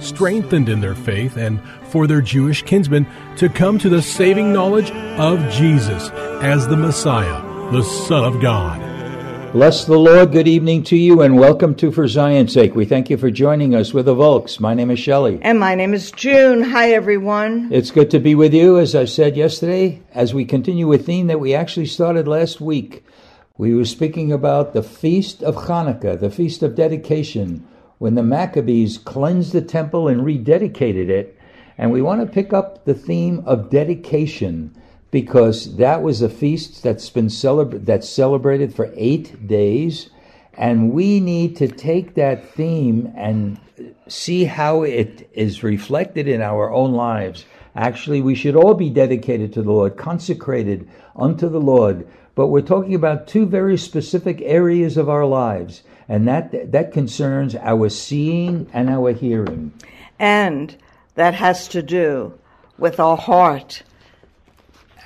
strengthened in their faith and for their Jewish kinsmen to come to the saving knowledge of Jesus as the Messiah, the Son of God. Bless the Lord. Good evening to you and welcome to For Zion's Sake. We thank you for joining us with the Volks. My name is Shelly. And my name is June. Hi, everyone. It's good to be with you, as I said yesterday, as we continue a theme that we actually started last week. We were speaking about the Feast of Hanukkah, the Feast of Dedication, when the Maccabees cleansed the temple and rededicated it. And we want to pick up the theme of dedication because that was a feast that's been celebra- that's celebrated for 8 days and we need to take that theme and see how it is reflected in our own lives. Actually, we should all be dedicated to the Lord, consecrated unto the Lord. But we're talking about two very specific areas of our lives, and that that concerns our seeing and our hearing. And that has to do with our heart,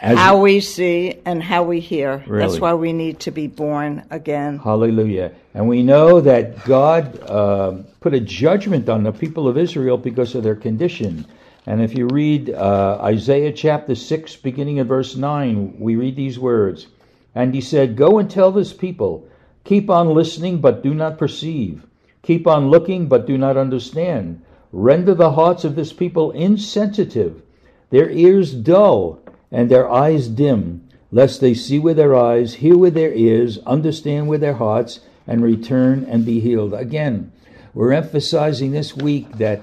As- how we see and how we hear. Really? That's why we need to be born again. Hallelujah. And we know that God uh, put a judgment on the people of Israel because of their condition. And if you read uh, Isaiah chapter 6, beginning at verse 9, we read these words And he said, Go and tell this people, keep on listening, but do not perceive. Keep on looking, but do not understand. Render the hearts of this people insensitive, their ears dull, and their eyes dim, lest they see with their eyes, hear with their ears, understand with their hearts, and return and be healed. Again, we're emphasizing this week that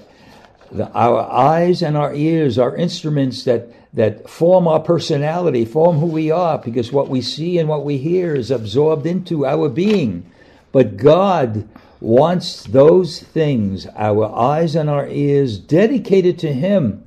the, our eyes and our ears are instruments that, that form our personality, form who we are, because what we see and what we hear is absorbed into our being. But God wants those things, our eyes and our ears, dedicated to Him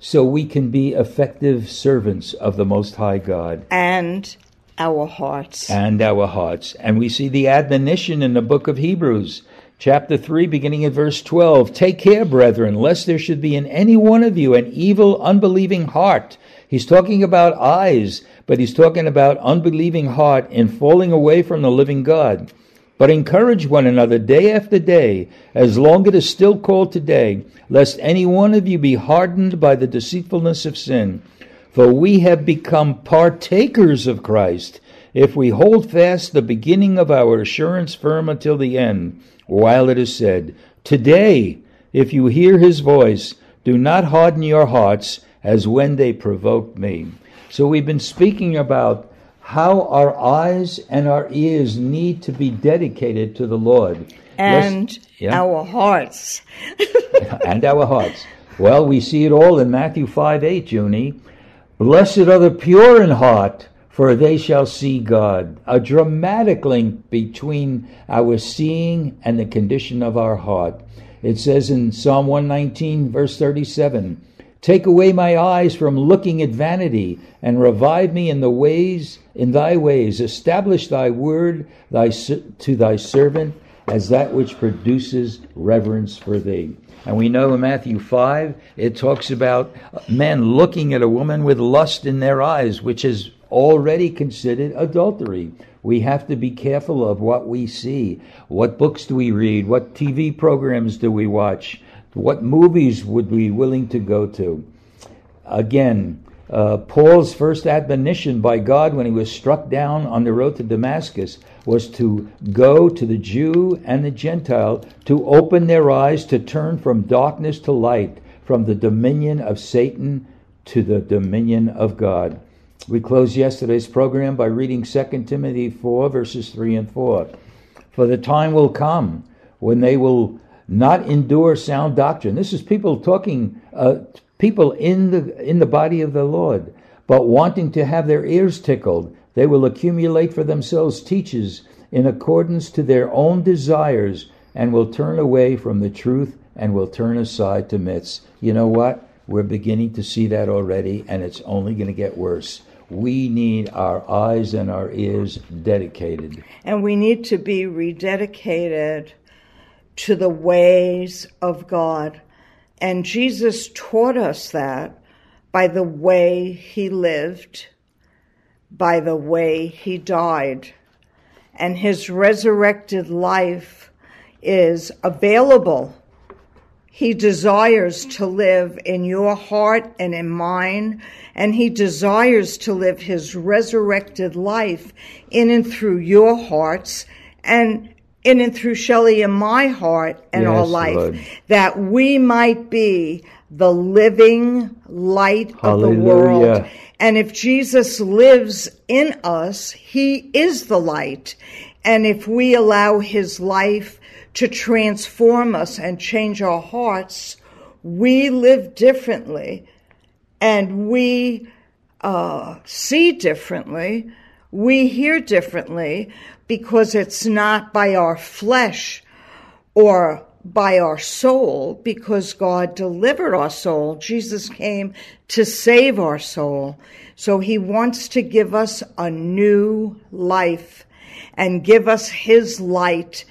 so we can be effective servants of the Most High God And our hearts. and our hearts. And we see the admonition in the book of Hebrews, chapter 3, beginning at verse 12. Take care, brethren, lest there should be in any one of you an evil, unbelieving heart. He's talking about eyes, but he's talking about unbelieving heart in falling away from the living God. But encourage one another day after day, as long it is still called today, lest any one of you be hardened by the deceitfulness of sin. For we have become partakers of Christ, if we hold fast the beginning of our assurance firm until the end, while it is said, Today, if you hear his voice, do not harden your hearts as when they provoked me. So we've been speaking about how our eyes and our ears need to be dedicated to the Lord. And Yes- yeah our hearts. and our hearts. Well, we see it all in Matthew 5 8, Junie. Blessed are the pure in heart, for they shall see God. A dramatic link between our seeing and the condition of our heart. It says in Psalm 119, verse 37 Take away my eyes from looking at vanity, and revive me in the ways, in thy ways. Establish thy word thy, to thy servant as that which produces reverence for thee. And we know in Matthew 5, it talks about men looking at a woman with lust in their eyes, which is already considered adultery. We have to be careful of what we see. What books do we read? What TV programs do we watch? What movies would we willing to go to? Again, uh, Paul's first admonition by God when he was struck down on the road to Damascus was to go to the Jew and the Gentile to open their eyes to turn from darkness to light, from the dominion of Satan to the dominion of God. We closed yesterday's program by reading 2 Timothy 4, verses 3 and 4. For the time will come when they will not endure sound doctrine. This is people talking, uh, people in the in the body of the Lord, but wanting to have their ears tickled, they will accumulate for themselves teachers in accordance to their own desires, and will turn away from the truth and will turn aside to myths. You know what? We're beginning to see that already, and it's only going to get worse. We need our eyes and our ears dedicated. And we need to be rededicated to the ways of God. And Jesus taught us that by the way he lived, by the way he died. And his resurrected life is available. He desires to live in your heart and in mine, and he desires to live his resurrected life in and through your hearts and in and through Shelly and my heart and Yes, our life, Lord. that we might be the living light of the world. And if Jesus lives in us, he is the light. And if we allow his life to transform us and change our hearts, we live differently and we uh, see differently, we hear differently because it's not by our flesh or by our soul because God delivered our soul. Jesus came to save our soul. So he wants to give us a new life and give us his light.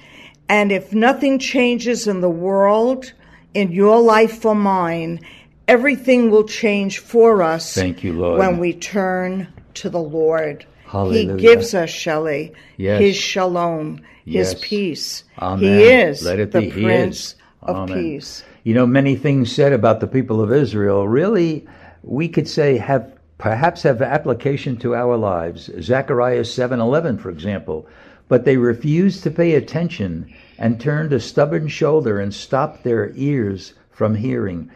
And if nothing changes in the world, in your life or mine, everything will change for us Thank you, Lord. when we turn to the Lord. Hallelujah. He gives us, Shelly, Yes. his shalom, his Yes. peace. Amen. He is Let it the be Prince of Amen. Peace. You know, many things said about the people of Israel really, we could say, have perhaps have application to our lives. Zechariah 7:11, for example. But they refused to pay attention and turned a stubborn shoulder and stopped their ears from hearing.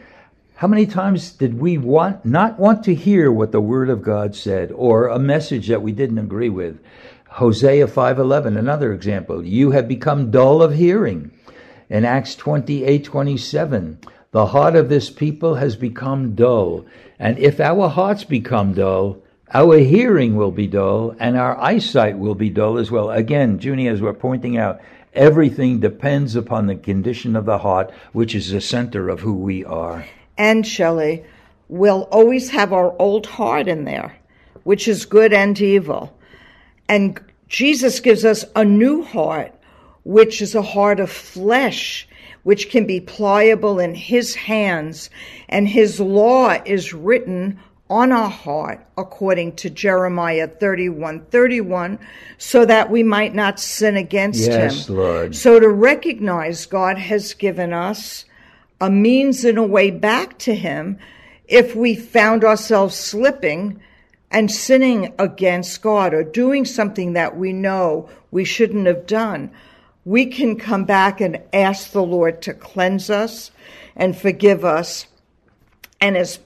How many times did we want not want to hear what the word of God said or a message that we didn't agree with? Hosea 5:11 another example. You have become dull of hearing. In Acts 28:27, the heart of this people has become dull. And if our hearts become dull, our hearing will be dull and our eyesight will be dull as well. Again, Junie, as we're pointing out, everything depends upon the condition of the heart, which is the center of who we are. And Shelly, we'll always have our old heart in there, which is good and evil. And Jesus gives us a new heart, which is a heart of flesh, which can be pliable in his hands. And his law is written on our heart, according to Jeremiah 31 31, so that we might not sin against Yes, him. Lord. So to recognize God has given us a means and a way back to him if we found ourselves slipping and sinning against God or doing something that we know we shouldn't have done, we can come back and ask the Lord to cleanse us and forgive us. And as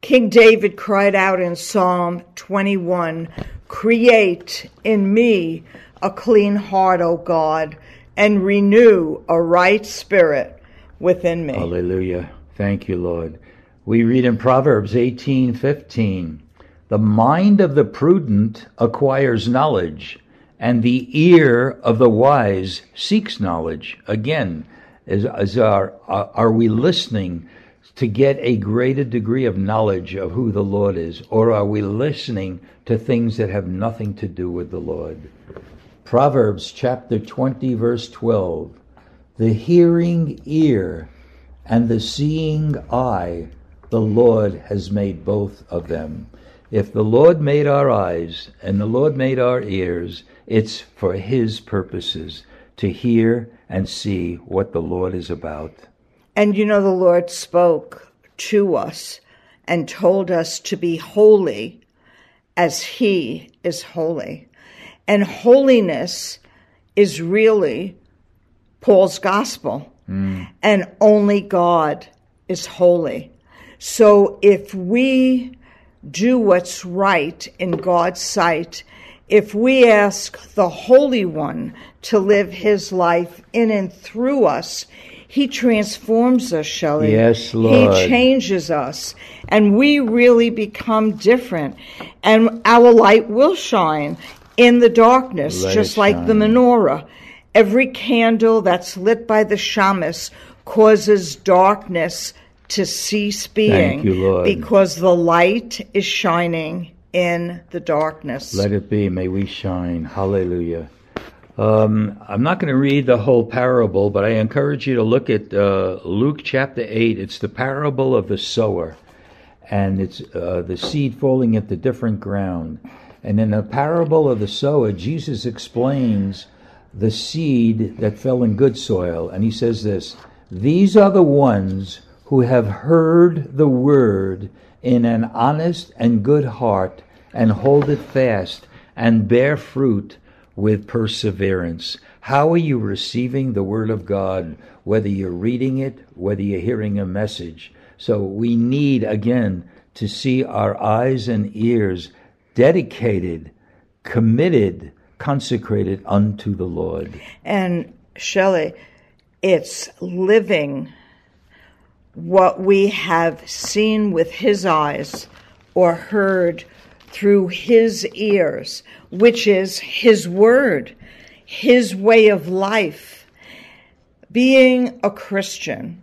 King David cried out in Psalm 21, create in me a clean heart, O God, and renew a right spirit within me. Hallelujah. Thank you, Lord. We read in Proverbs 18:15, "The mind of the prudent acquires knowledge, and the ear of the wise seeks knowledge." Again, is, is our are are we listening to get a greater degree of knowledge of who the Lord is, or are we listening to things that have nothing to do with the Lord? Proverbs chapter 20, verse 12. The hearing ear and the seeing eye, the Lord has made both of them. If the Lord made our eyes and the Lord made our ears, it's for His purposes to hear and see what the Lord is about. And you know, the Lord spoke to us and told us to be holy as He is holy. And holiness is really Paul's gospel. Mm. And only God is holy. So if we do what's right in God's sight, if we ask the Holy One to live his life in and through us, he transforms us, Shelly. Yes, Lord. He changes us. And we really become different. And our light will shine in the darkness, Let just like the menorah. Every candle that's lit by the shamus causes darkness to cease being you, because the light is shining in the darkness. Let it be. May we shine. Hallelujah. Um, I'm not going to read the whole parable, but I encourage you to look at uh, Luke chapter 8. It's the parable of the sower, and it's uh, the seed falling into different ground. And in the parable of the sower, Jesus explains the seed that fell in good soil. And he says this These are the ones who have heard the word in an honest and good heart and hold it fast and bear fruit with perseverance. How are you receiving the Word of God, whether you're reading it, whether you're hearing a message? So we need, again, to see our eyes and ears dedicated, committed, consecrated unto the Lord. And Shelly, it's living what we have seen with his eyes or heard through his ears, which is his word, his way of life. Being a Christian,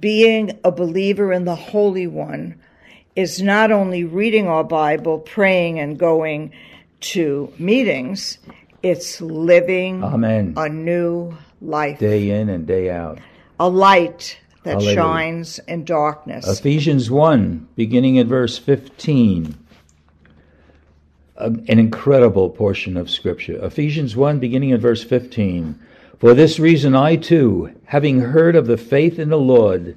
being a believer in the Holy One, is not only reading our Bible, praying, and going to meetings, it's living Amen. a new life. Day in and day out. A light that Hallelujah. shines in darkness. Ephesians 1, beginning at verse 15. An incredible portion of Scripture. Ephesians 1, beginning in verse 15. For this reason, I too, having heard of the faith in the Lord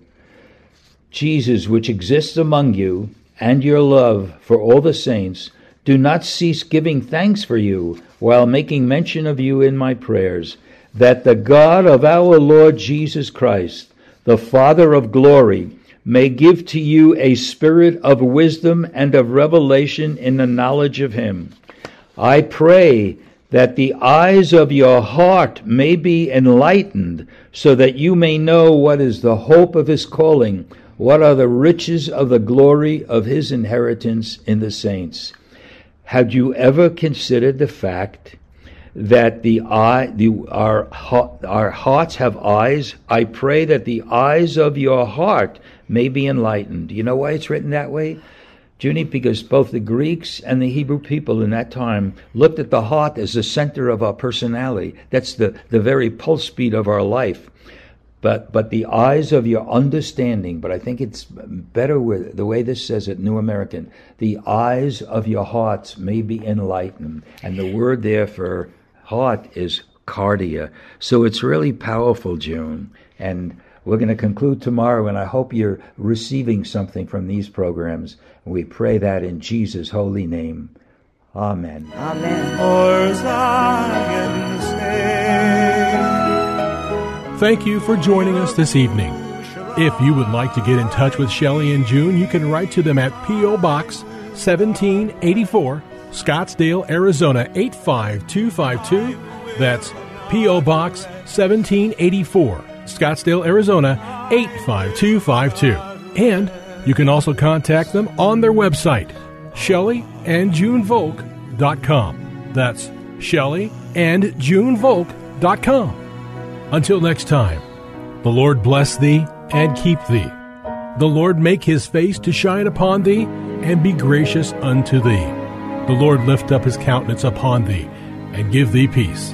Jesus which exists among you, and your love for all the saints, do not cease giving thanks for you while making mention of you in my prayers, that the God of our Lord Jesus Christ, the Father of glory, may give to you a spirit of wisdom and of revelation in the knowledge of him. I pray that the eyes of your heart may be enlightened, so that you may know what is the hope of his calling, what are the riches of the glory of his inheritance in the saints. Have you ever considered the fact that the eye, the, our, our hearts have eyes. I pray that the eyes of your heart may be enlightened. You know why it's written that way? Junie, because both the Greeks and the Hebrew people in that time looked at the heart as the center of our personality. That's the, the very pulse beat of our life. But, but the eyes of your understanding, but I think it's better with the way this says it, New American, the eyes of your hearts may be enlightened. And the word there for heart is cardia. So it's really powerful, June. And we're going to conclude tomorrow, and I hope you're receiving something from these programs. We pray that in Jesus' holy name. Amen. Amen. Thank you for joining us this evening. If you would like to get in touch with Shelly and June, you can write to them at P.O. Box 1784. Scottsdale, Arizona 85252. That's P.O. Box 1784, Scottsdale, Arizona 85252. And you can also contact them on their website, ShellyandJuneVolk.com. That's ShellyandJuneVolk.com. Until next time, the Lord bless thee and keep thee. The Lord make his face to shine upon thee and be gracious unto thee. The Lord lift up his countenance upon thee and give thee peace.